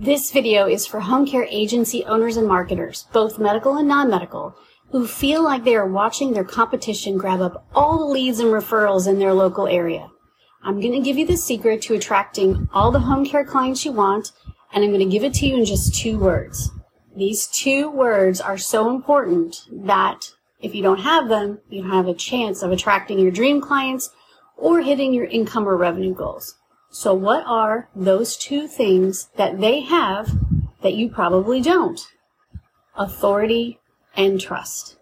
This video is for home care agency owners and marketers, both medical and non-medical, who feel like they are watching their competition grab up all the leads and referrals in their local area. I'm going to give you the secret to attracting all the home care clients you want, and I'm going to give it to you in just two words. These two words are so important that if you don't have them, you don't have a chance of attracting your dream clients or hitting your income or revenue goals. So what are those two things that they have that you probably don't? Authority and trust.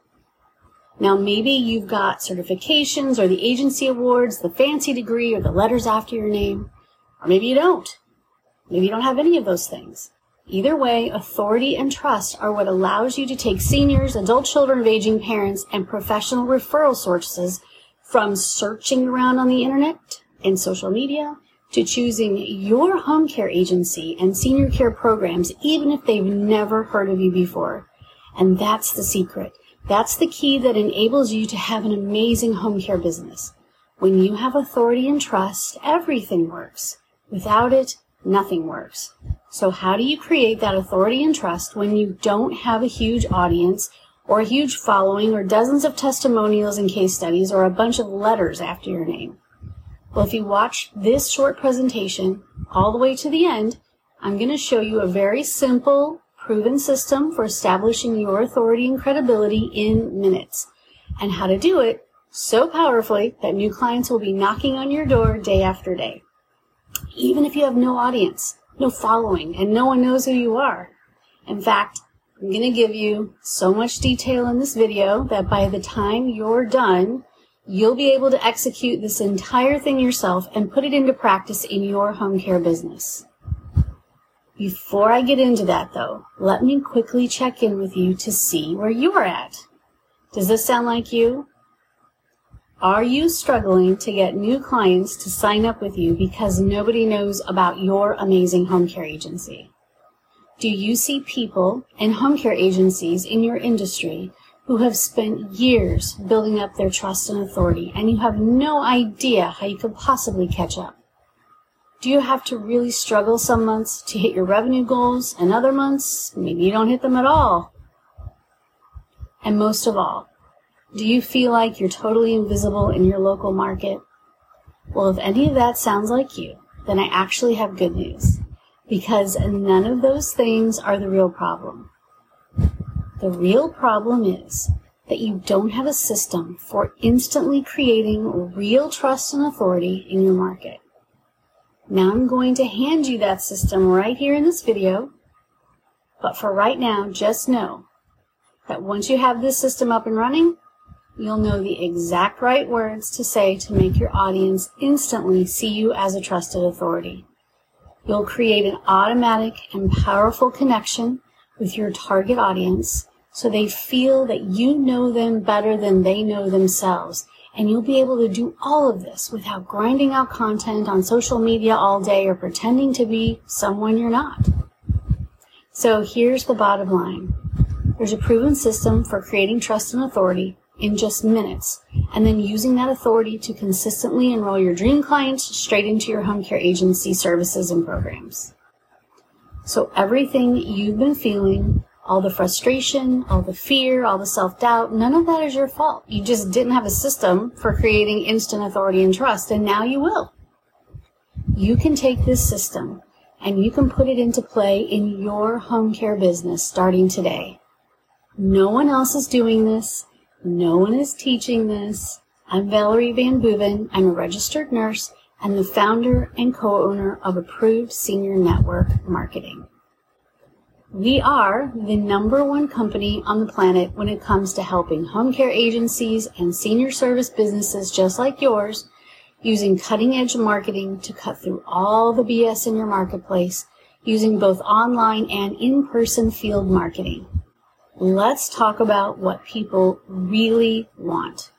Now maybe you've got certifications or the agency awards, the fancy degree or the letters after your name, or maybe you don't. Maybe you don't have any of those things. Either way, authority and trust are what allows you to take seniors, adult children of aging parents, and professional referral sources from searching around on the internet and social media to choosing your home care agency and senior care programs, even if they've never heard of you before. And that's the secret. That's the key that enables you to have an amazing home care business. When you have authority and trust, everything works. Without it, nothing works. So how do you create that authority and trust when you don't have a huge audience or a huge following or dozens of testimonials and case studies or a bunch of letters after your name? Well, if you watch this short presentation all the way to the end, I'm going to show you a very simple, proven system for establishing your authority and credibility in minutes and how to do it so powerfully that new clients will be knocking on your door day after day. Even if you have no audience, no following, and no one knows who you are. In fact, I'm going to give you so much detail in this video that by the time you're done, You'll be able to execute this entire thing yourself and put it into practice in your home care business. Before I get into that though, let me quickly check in with you to see where you are at. Does this sound like you? Are you struggling to get new clients to sign up with you because nobody knows about your amazing home care agency? Do you see people and home care agencies in your industry who have spent years building up their trust and authority, and you have no idea how you could possibly catch up. Do you have to really struggle some months to hit your revenue goals, and other months, maybe you don't hit them at all? And most of all, do you feel like you're totally invisible in your local market? Well, if any of that sounds like you, then I actually have good news. Because none of those things are the real problem. The real problem is that you don't have a system for instantly creating real trust and authority in your market. Now I'm going to hand you that system right here in this video, but for right now, just know that once you have this system up and running, you'll know the exact right words to say to make your audience instantly see you as a trusted authority. You'll create an automatic and powerful connection with your target audience so they feel that you know them better than they know themselves. And you'll be able to do all of this without grinding out content on social media all day or pretending to be someone you're not. So here's the bottom line. There's a proven system for creating trust and authority in just minutes, and then using that authority to consistently enroll your dream clients straight into your home care agency services and programs. So everything you've been feeling, all the frustration, all the fear, all the self-doubt, none of that is your fault. You just didn't have a system for creating instant authority and trust, and now you will. You can take this system and you can put it into play in your home care business starting today. No one else is doing this. No one is teaching this. I'm Valerie VanBooven. I'm a registered nurse and the founder and co-owner of Approved Senior Network Marketing. We are the number one company on the planet when it comes to helping home care agencies and senior service businesses just like yours using cutting edge marketing to cut through all the BS in your marketplace using both online and in-person field marketing. Let's talk about what people really want.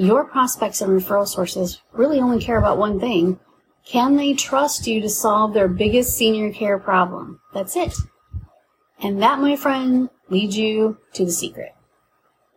Your prospects and referral sources really only care about one thing. Can they trust you to solve their biggest senior care problem? That's it. And that, my friend, leads you to the secret.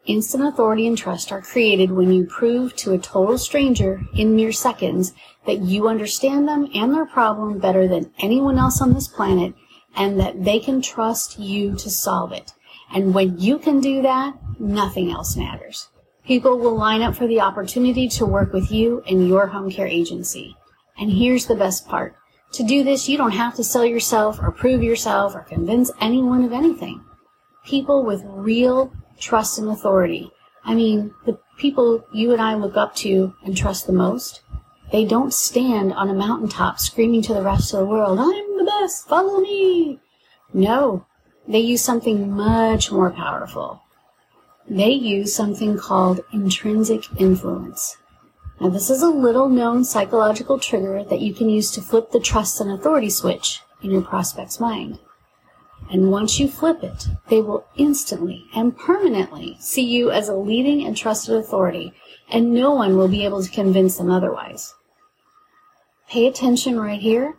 Instant authority and trust are created when you prove to a total stranger in mere seconds that you understand them and their problem better than anyone else on this planet and that they can trust you to solve it. And when you can do that, nothing else matters. People will line up for the opportunity to work with you and your home care agency. And here's the best part. To do this, you don't have to sell yourself or prove yourself or convince anyone of anything. People with real trust and authority. I mean, the people you and I look up to and trust the most, they don't stand on a mountaintop screaming to the rest of the world, I'm the best, follow me. No, they use something much more powerful. They use something called intrinsic influence. Now, this is a little known psychological trigger that you can use to flip the trust and authority switch in your prospect's mind. And once you flip it, they will instantly and permanently see you as a leading and trusted authority, and no one will be able to convince them otherwise. Pay attention right here,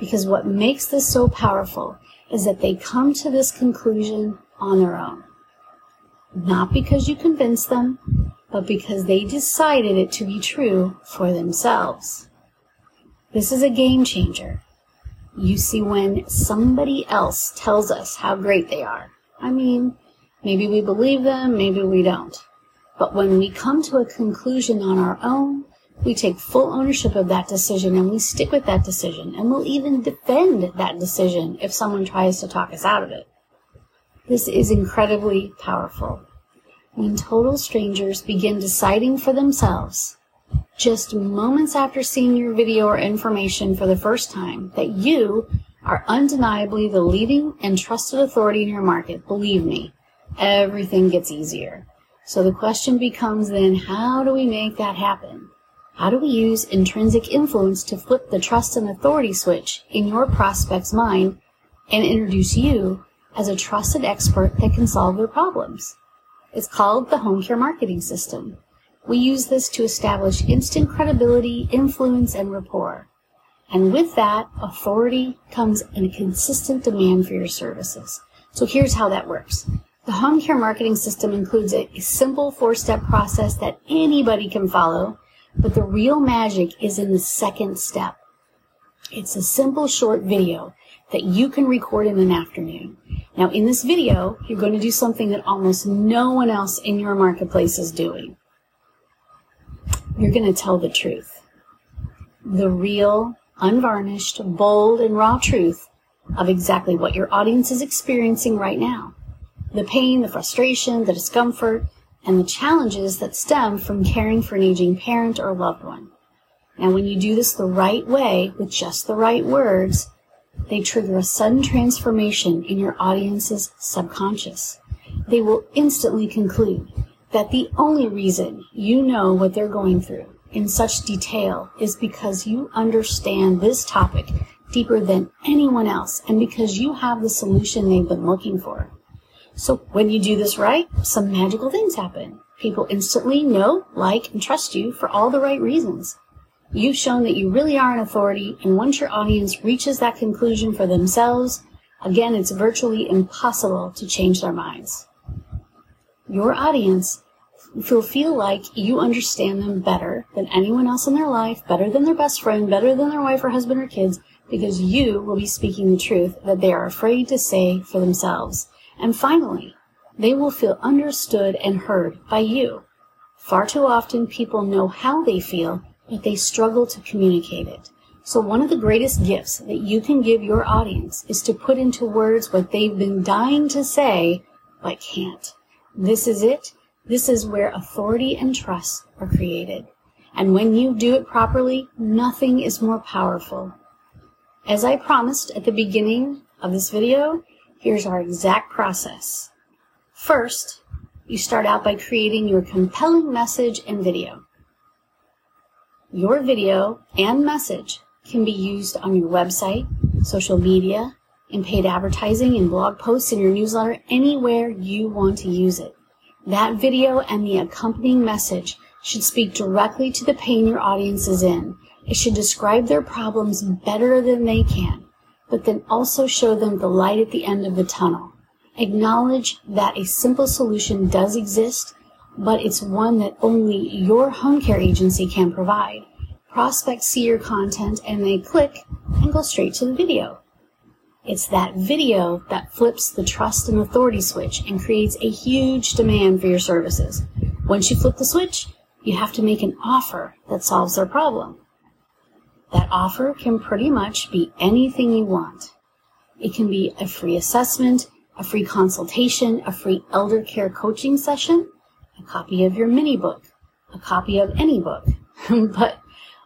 because what makes this so powerful is that they come to this conclusion on their own. Not because you convinced them, but because they decided it to be true for themselves. This is a game changer. You see, when somebody else tells us how great they are, I mean, maybe we believe them, maybe we don't. But when we come to a conclusion on our own, we take full ownership of that decision and we stick with that decision and we'll even defend that decision if someone tries to talk us out of it. This is incredibly powerful when total strangers begin deciding for themselves, just moments after seeing your video or information for the first time, that you are undeniably the leading and trusted authority in your market, believe me, everything gets easier. So the question becomes then, how do we make that happen? How do we use intrinsic influence to flip the trust and authority switch in your prospect's mind and introduce you as a trusted expert that can solve their problems? It's called the home care marketing system. We use this to establish instant credibility, influence, and rapport. And with that, authority comes in a consistent demand for your services. So here's how that works. The home care marketing system includes a simple four-step process that anybody can follow, but the real magic is in the second step. It's a simple short video that you can record in an afternoon. Now, in this video, you're going to do something that almost no one else in your marketplace is doing. You're going to tell the truth. The real, unvarnished, bold, and raw truth of exactly what your audience is experiencing right now. The pain, the frustration, the discomfort, and the challenges that stem from caring for an aging parent or loved one. Now, when you do this the right way, with just the right words, they trigger a sudden transformation in your audience's subconscious. They will instantly conclude that the only reason you know what they're going through in such detail is because you understand this topic deeper than anyone else and because you have the solution they've been looking for. So when you do this right, some magical things happen. People instantly know, like, and trust you for all the right reasons. You've shown that you really are an authority, and once your audience reaches that conclusion for themselves, again, it's virtually impossible to change their minds. Your audience will feel like you understand them better than anyone else in their life, better than their best friend, better than their wife or husband or kids, because you will be speaking the truth that they are afraid to say for themselves. And finally, they will feel understood and heard by you. Far too often people know how they feel but they struggle to communicate it. So one of the greatest gifts that you can give your audience is to put into words what they've been dying to say, but can't. This is it. This is where authority and trust are created. And when you do it properly, nothing is more powerful. As I promised at the beginning of this video, here's our exact process. First, you start out by creating your compelling message and video. Your video and message can be used on your website, social media, in paid advertising, in blog posts, in your newsletter, anywhere you want to use it. That video and the accompanying message should speak directly to the pain your audience is in. It should describe their problems better than they can, but then also show them the light at the end of the tunnel. Acknowledge that a simple solution does exist but it's one that only your home care agency can provide. Prospects see your content and they click and go straight to the video. It's that video that flips the trust and authority switch and creates a huge demand for your services. Once you flip the switch, you have to make an offer that solves their problem. That offer can pretty much be anything you want. It can be a free assessment, a free consultation, a free elder care coaching session, a copy of your mini book, a copy of any book. but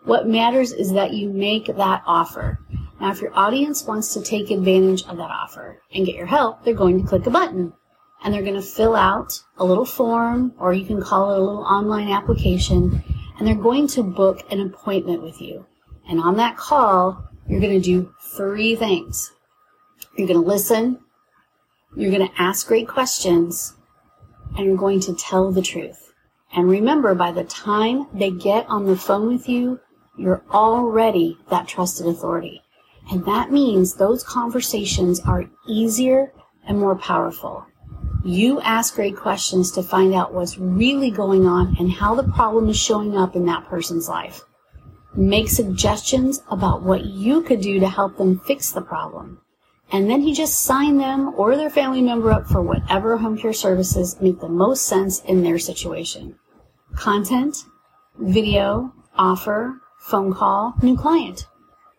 what matters is that you make that offer. Now, if your audience wants to take advantage of that offer and get your help, they're going to click a button and they're going to fill out a little form or you can call it a little online application and they're going to book an appointment with you. And on that call, you're going to do three things. You're going to listen, you're going to ask great questions, and you're going to tell the truth. And remember, by the time they get on the phone with you, you're already that trusted authority. And that means those conversations are easier and more powerful. You ask great questions to find out what's really going on and how the problem is showing up in that person's life. Make suggestions about what you could do to help them fix the problem. And then you just sign them or their family member up for whatever home care services make the most sense in their situation. Content, video, offer, phone call, new client.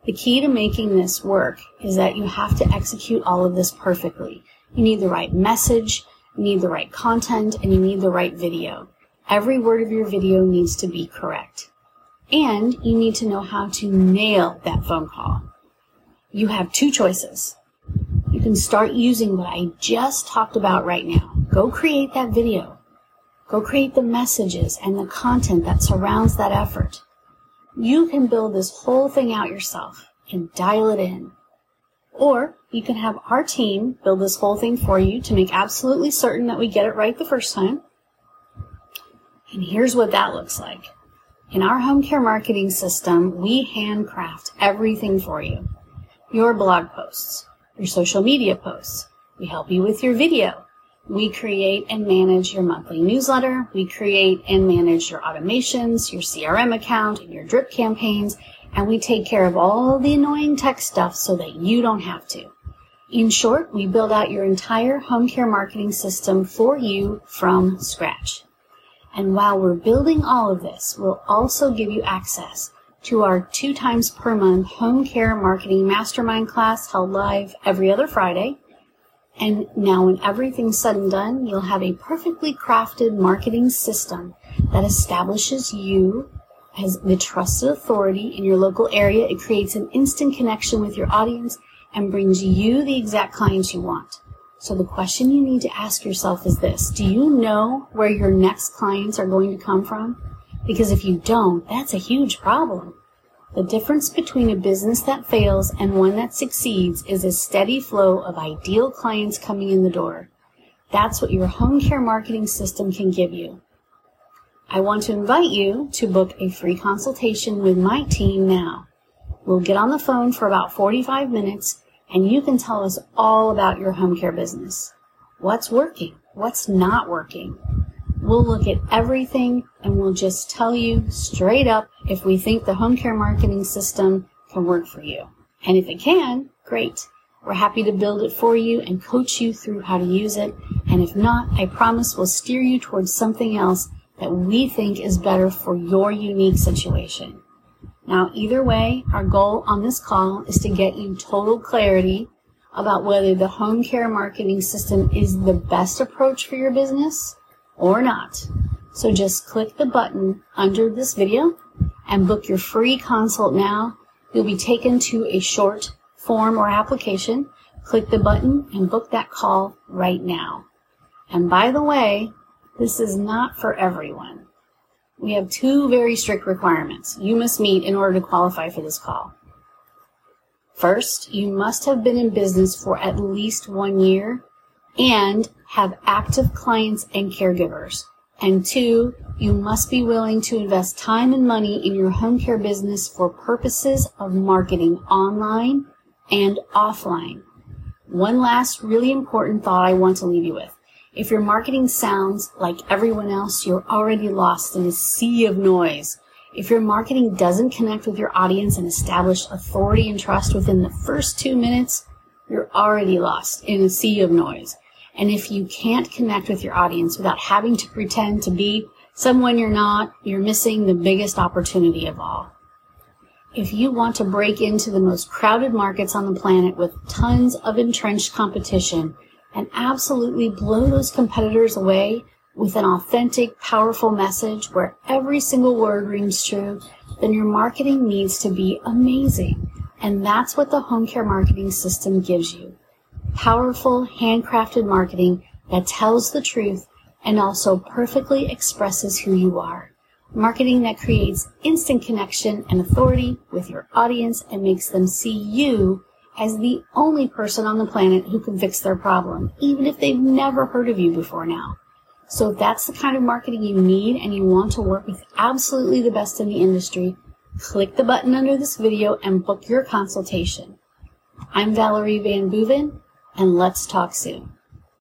The key to making this work is that you have to execute all of this perfectly. You need the right message, you need the right content, and you need the right video. Every word of your video needs to be correct. And you need to know how to nail that phone call. You have two choices. You can start using what I just talked about right now. Go create that video. Go create the messages and the content that surrounds that effort. You can build this whole thing out yourself and dial it in. Or you can have our team build this whole thing for you to make absolutely certain that we get it right the first time. And here's what that looks like. In our home care marketing system, we handcraft everything for you. Your blog posts, your social media posts. We help you with your video. We create and manage your monthly newsletter. We create and manage your automations, your CRM account, and your drip campaigns. And we take care of all the annoying tech stuff so that you don't have to. In short, we build out your entire home care marketing system for you from scratch. And while we're building all of this, we'll also give you access to our two times per month home care marketing mastermind class held live every other Friday. And now when everything's said and done, you'll have a perfectly crafted marketing system that establishes you as the trusted authority in your local area. It creates an instant connection with your audience and brings you the exact clients you want. So the question you need to ask yourself is this. Do you know where your next clients are going to come from? Because if you don't, that's a huge problem. The difference between a business that fails and one that succeeds is a steady flow of ideal clients coming in the door. That's what your home care marketing system can give you. I want to invite you to book a free consultation with my team now. We'll get on the phone for about 45 minutes and you can tell us all about your home care business. What's working? What's not working? We'll look at everything and we'll just tell you straight up if we think the home care marketing system can work for you. And if it can, great. We're happy to build it for you and coach you through how to use it. And if not, I promise we'll steer you towards something else that we think is better for your unique situation. Now, either way, our goal on this call is to get you total clarity about whether the home care marketing system is the best approach for your business or not. So just click the button under this video and book your free consult now. You'll be taken to a short form or application. Click the button and book that call right now. And by the way, this is not for everyone. We have two very strict requirements you must meet in order to qualify for this call. First, you must have been in business for at least one year and have active clients and caregivers. And two, you must be willing to invest time and money in your home care business for purposes of marketing online and offline. One last really important thought I want to leave you with. If your marketing sounds like everyone else, you're already lost in a sea of noise. If your marketing doesn't connect with your audience and establish authority and trust within the first two minutes, you're already lost in a sea of noise. And if you can't connect with your audience without having to pretend to be someone you're not, you're missing the biggest opportunity of all. If you want to break into the most crowded markets on the planet with tons of entrenched competition and absolutely blow those competitors away with an authentic, powerful message where every single word rings true, then your marketing needs to be amazing. And that's what the home care marketing system gives you. Powerful, handcrafted marketing that tells the truth and also perfectly expresses who you are. Marketing that creates instant connection and authority with your audience and makes them see you as the only person on the planet who can fix their problem, even if they've never heard of you before now. So if that's the kind of marketing you need and you want to work with absolutely the best in the industry, click the button under this video and book your consultation. I'm Valerie VanBooven, and let's talk soon.